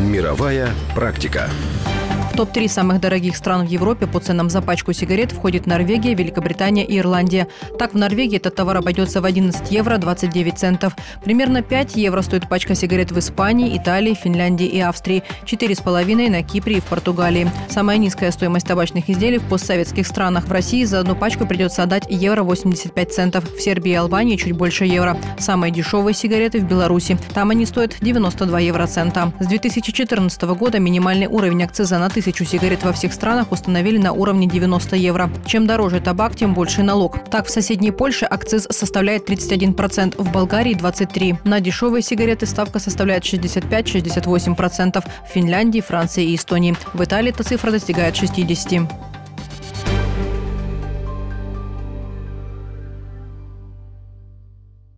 Мировая практика. В топ-3 самых дорогих стран в Европе по ценам за пачку сигарет входит Норвегия, Великобритания и Ирландия. Так, в Норвегии этот товар обойдется в 11 евро 29 центов. Примерно 5 евро стоит пачка сигарет в Испании, Италии, Финляндии и Австрии. 4,5 на Кипре и в Португалии. Самая низкая стоимость табачных изделий в постсоветских странах. В России за одну пачку придется отдать евро 85 центов. В Сербии и Албании чуть больше евро. Самые дешевые сигареты в Беларуси. Там они стоят 92 евроцента. С 2014 года минимальный уровень акциза на тысячу сигарет во всех странах установили на уровне 90 евро. Чем дороже табак, тем больше налог. Так, в соседней Польше акциз составляет 31%, в Болгарии 23%. На дешевые сигареты ставка составляет 65-68%, в Финляндии, Франции и Эстонии. В Италии эта цифра достигает 60%.